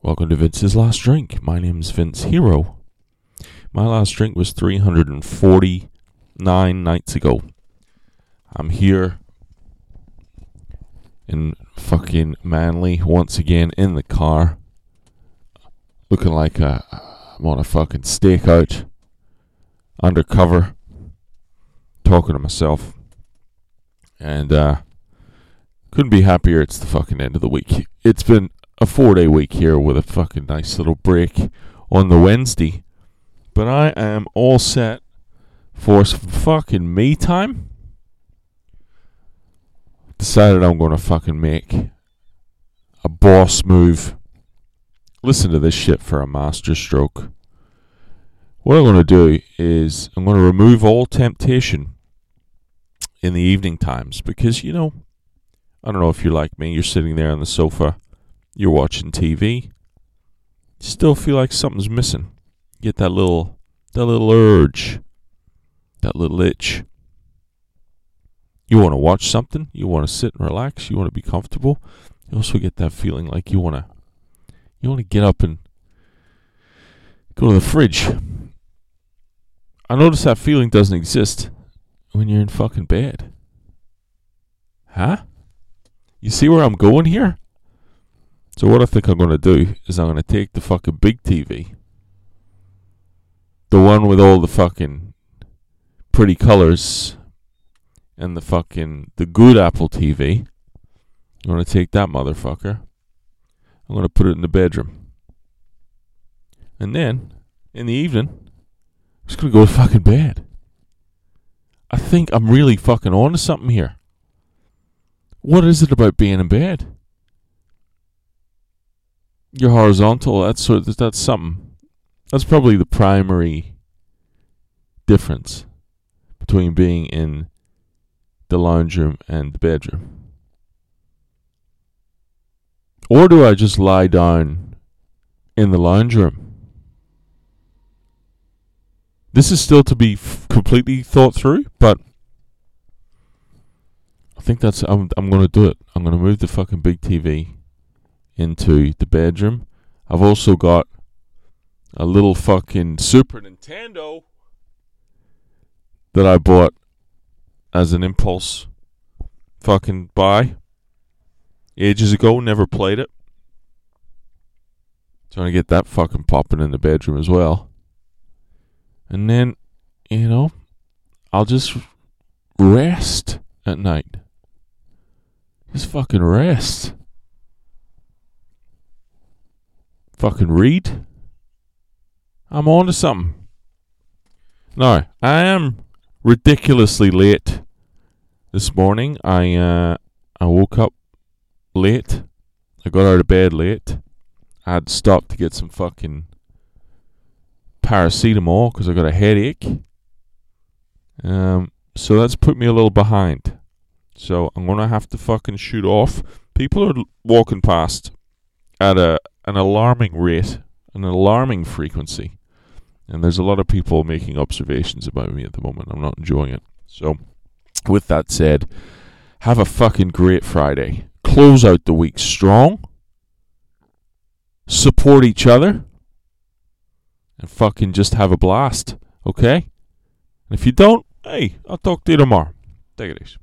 Welcome to Vince's Last Drink. My name's Vince Hero. My last drink was 349 nights ago. I'm here in fucking Manly once again in the car, looking like a, I'm on a fucking stakeout, undercover, talking to myself, and uh, couldn't be happier. It's the fucking end of the week. It's been a four day week here with a fucking nice little break on the Wednesday. But I am all set for some fucking me time. Decided I'm going to fucking make a boss move. Listen to this shit for a master stroke. What I'm going to do is I'm going to remove all temptation in the evening times because, you know, I don't know if you're like me, you're sitting there on the sofa you're watching TV, still feel like something's missing. Get that little that little urge, that little itch. You want to watch something, you want to sit and relax, you want to be comfortable. You also get that feeling like you want to you want to get up and go to the fridge. I notice that feeling doesn't exist when you're in fucking bed. Huh? You see where I'm going here? So what I think I'm going to do is I'm going to take the fucking big TV, the one with all the fucking pretty colors, and the fucking the good Apple TV. I'm going to take that motherfucker. I'm going to put it in the bedroom, and then in the evening, I'm just going to go to fucking bed. I think I'm really fucking on to something here. What is it about being in bed? You're horizontal. That's sort of, that's something. That's probably the primary difference between being in the lounge room and the bedroom. Or do I just lie down in the lounge room? This is still to be f- completely thought through, but I think that's I'm I'm going to do it. I'm going to move the fucking big TV into the bedroom. I've also got a little fucking Super Nintendo that I bought as an impulse fucking buy ages ago. Never played it. Trying to get that fucking popping in the bedroom as well. And then, you know, I'll just rest at night. Just fucking rest. Fucking read. I'm on to something. No, I am ridiculously late this morning. I uh, I woke up late. I got out of bed late. I had to stop to get some fucking paracetamol because I got a headache. Um, so that's put me a little behind. So I'm gonna have to fucking shoot off. People are walking past at a an alarming rate, an alarming frequency. And there's a lot of people making observations about me at the moment. I'm not enjoying it. So, with that said, have a fucking great Friday. Close out the week strong. Support each other. And fucking just have a blast. Okay? And if you don't, hey, I'll talk to you tomorrow. Take it easy.